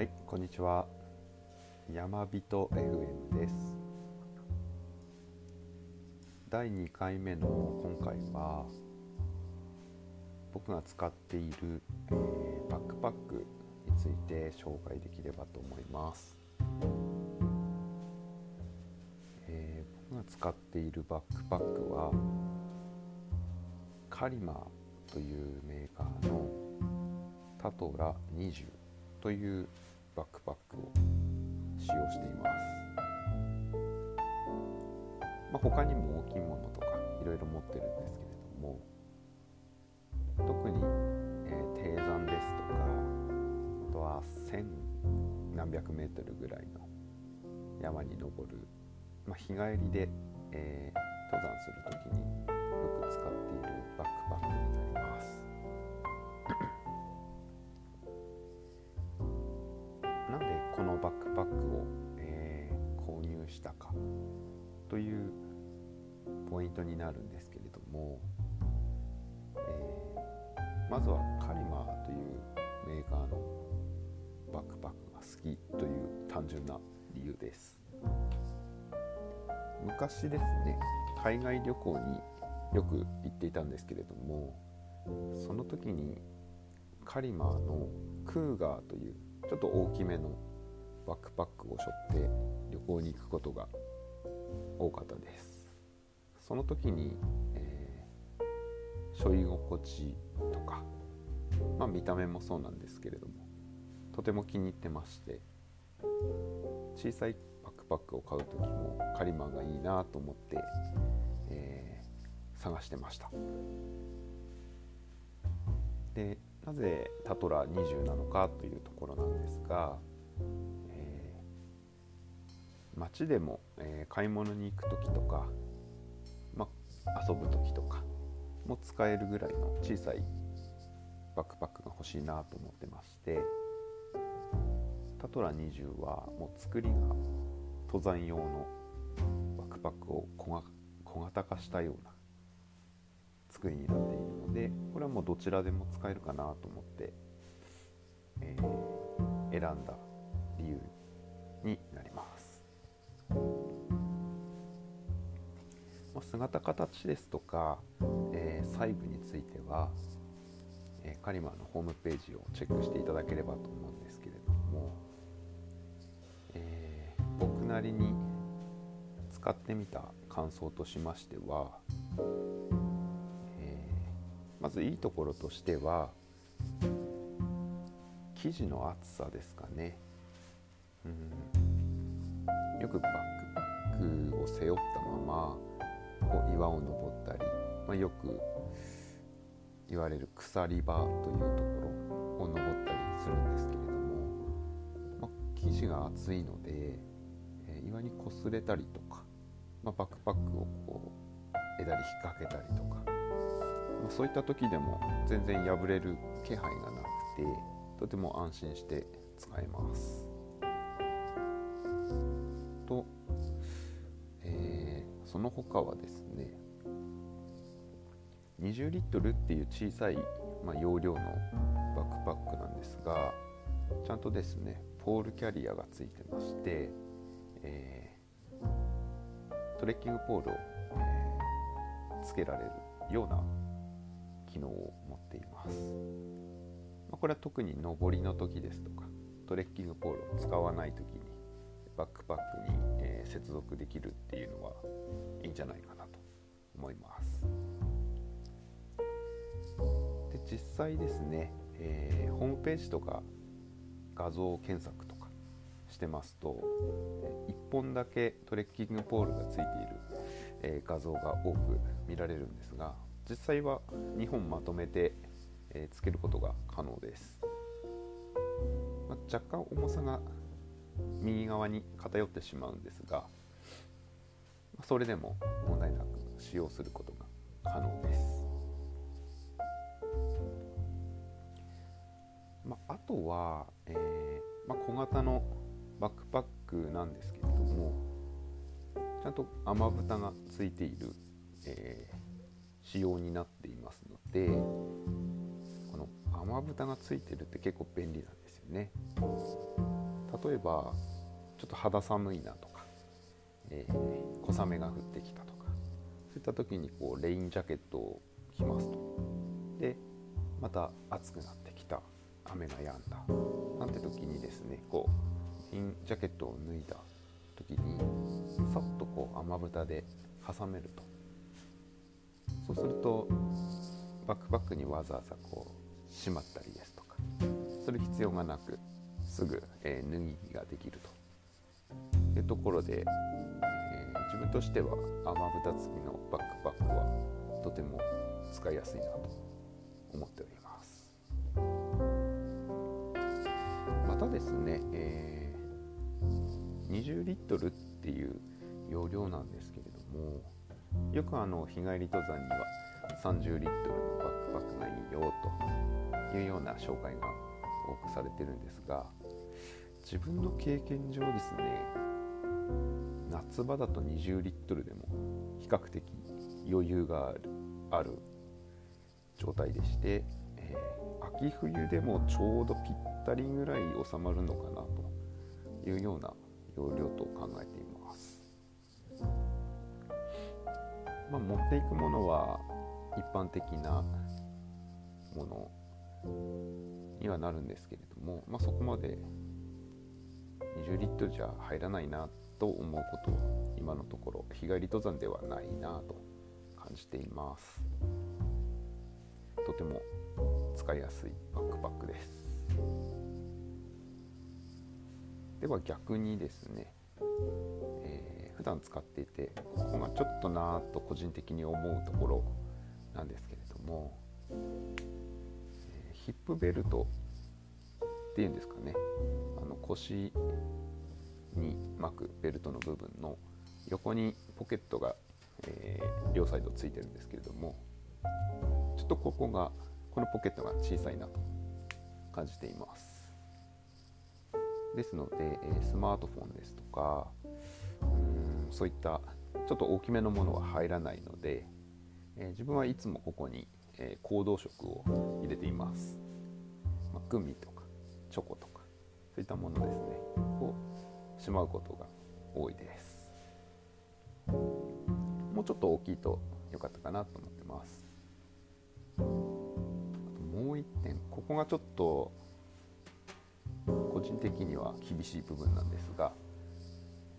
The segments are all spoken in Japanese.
はい、こんにちは。山人 FM です。第2回目の今回は僕が使っている、えーバックパックについて紹介できればと思います。えー僕が使っているバックパックはカリマというメーカーのタトラ20というバックパックを使用しています、まあ、他にも大きいものとかいろいろ持ってるんですけれども特に、えー低山ですとかあとは千何百メートルぐらいの山に登る、まあ、日帰りで、えー登山する時によく使っているバックパックになりますというポイントになるんですけれども、えーまずはカリマーというメーカーのバックパックが好きという単純な理由です。昔ですね海外旅行によく行っていたんですけれどもその時にカリマーのクーガーというちょっと大きめのバックパックを背負って旅行に行くことが多かったです。その時に、えー背負い心地とか、まあ、見た目もそうなんですけれどもとても気に入ってまして小さいバックパックを買う時もカリマーがいいなと思って、えー探してました。でなぜタトラ20なのかというところなんですが、街でも、えー買い物に行く時とか、まあ、遊ぶ時とかも使えるぐらいの小さいバックパックが欲しいなと思ってましてタトラ20はもう作りが登山用のバックパックを小型化したような作りになっているのでこれはもうどちらでも使えるかなと思って、えー選んだ理由になります、姿形ですとか、えー細部については、えーカリマのホームページをチェックしていただければと思うんですけれども、えー僕なりに使ってみた感想としましては、えまずいいところとしては生地の厚さですかね、うん、よくバックパックを背負ったままこう岩を登ったり、まあ、よく言われる鎖場というところを登ったりするんですけれども、まあ、生地が厚いので、えー岩に擦れたりとか、まあ、バックパックをこう枝に引っ掛けたりとか、まあ、そういった時でも全然破れる気配がなくてとても安心して使えます。の他はですね20リットルっていう小さい、まあ、容量のバックパックなんですがちゃんとですねポールキャリアがついてまして、えートレッキングポールを、えーつけられるような機能を持っています、まあ、これは特に上りの時ですとかトレッキングポールを使わない時にバックパックに、えー接続できるっていうのはいいんじゃないかなと思います。で実際ですね、えーホームページとか画像検索とかしてますと1本だけトレッキングポールがついている、えー画像が多く見られるんですが実際は2本まとめて、えーつけることが可能です、まあ若干重さが右側に偏ってしまうんですがそれでも問題なく使用することが可能です、まあ、あとは、えーまあ、小型のバックパックなんですけれどもちゃんと雨蓋がついている、えー仕様になっていますのでこの雨蓋がついてるって結構便利なんですよね。例えばちょっと肌寒いなとか、えー、小雨が降ってきたとかそういった時にこうレインジャケットを着ますと。でまた暑くなってきた雨が止んだ。なんて時にですねこうレインジャケットを脱いだ時にさっとこう雨蓋で挟めると。そうするとバックパックにわざわざこうしまったりですとかする必要がなくすぐ、えー、脱ぎ着ができると。いうところで、えー、自分としては雨蓋付きのバックパックはとても使いやすいなと思っております。またですね、えー、20リットルっていう容量なんですけれどもよくあの日帰り登山には30リットルのバックパックがいいよというような紹介が多くされてるんですが自分の経験上ですね夏場だと20リットルでも比較的余裕があるある状態でして、えー、秋冬でもちょうどぴったりぐらい収まるのかなというような容量と考えています。まあ、持っていくものは一般的なものにはなるんですけれども、まあ、そこまで20リットルじゃ入らないなと思うことは今のところ日帰り登山ではないなと感じています。とても使いやすいバックパックです。では逆にですね、えー、普段使っていてここがちょっとなと個人的に思うところなんですけれども、え、ヒップベルトっていうんですかね。腰に巻くベルトの部分の横にポケットが、えー、両サイドついてるんですけれどもちょっとここがこのポケットが小さいなと感じています。ですので、えスマートフォンですとかうんそういったちょっと大きめのものは入らないので、え自分はいつもここに、え行動食を入れています、まあ、グミとかチョコとか。いったものですね。をしまうことが多いです。もうちょっと大きいと良かったかなと思ってます。もう一点ここがちょっと個人的には厳しい部分なんですが、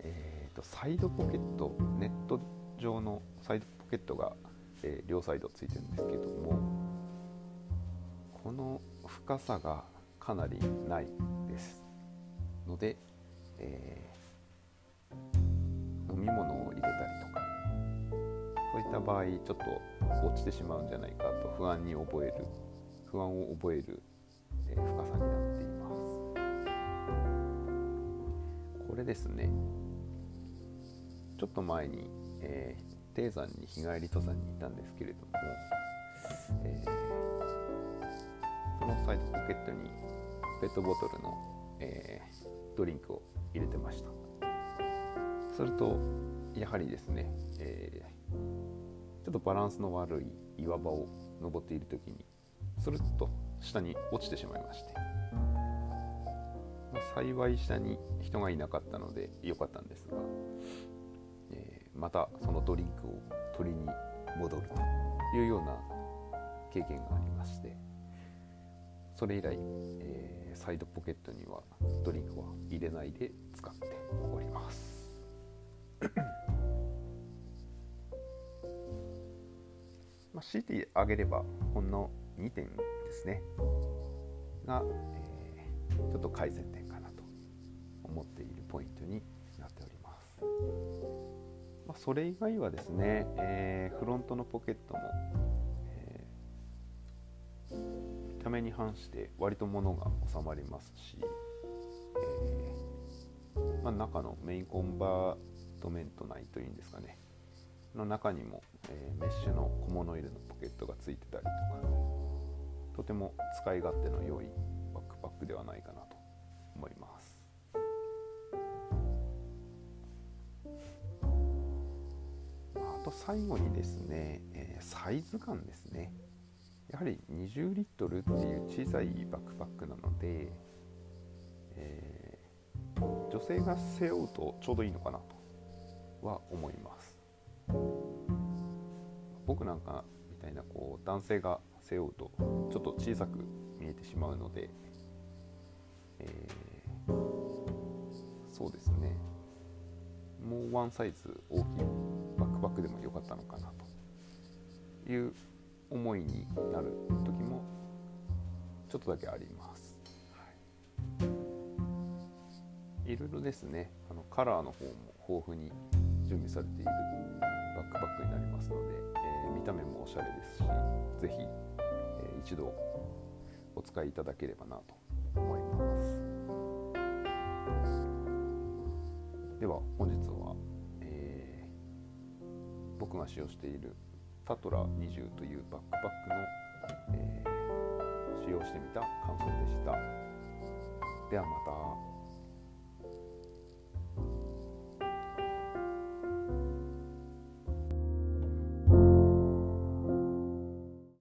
えーと、サイドポケットネット上のサイドポケットがえー、両サイドついてるんですけどもこの深さがかなりないですので、えー、飲み物を入れたりとかそういった場合ちょっと落ちてしまうんじゃないかと不安に覚える不安を覚える、えー、深さになっています。これですね。ちょっと前に、えー、低山に日帰り登山に行ったんですけれども、えー、そのサイドポケットにペットボトルの、えー、ドリンクを入れてました。するとやはりですね、えー、ちょっとバランスの悪い岩場を登っている時にスルッと下に落ちてしまいまして、まあ、幸い下に人がいなかったので良かったんですがえまたそのドリンクを取りに戻るというような経験がありましてそれ以来、えー、サイドポケットにはドリンクは入れないで使っております。まあ、強いてあげればほんの2点ですね。が、えー、ちょっと改善点かなと思っているポイントになっております。まあ、それ以外はですね、えー、フロントのポケットも、ー、ために反して割と物が収まりますし、えー、まあ、中のメインコンバートメント内というんですかねの中にも、えメッシュの小物入れのポケットがついてたりとかとても使い勝手の良いバックパックではないかなと思います。あと最後にですね、えー、サイズ感ですね、やはり20リットルっていう小さいバックパックなので、えー、女性が背負うとちょうどいいのかなとは思います。僕なんかみたいなこう男性が背負うとちょっと小さく見えてしまうので、えー、そうですね。もうワンサイズ大きいバックパックでもよかったのかなという思いになる時もちょっとだけあります。い、いろいろですねあのカラーの方も豊富に準備されているバックパックになりますので、えー、見た目もおしゃれですし是非、えー、一度お使いいただければなと思います。では本日は、えー、僕が使用しているタトラ20というバックパックの、えー、使用してみた感想でした。ではまた。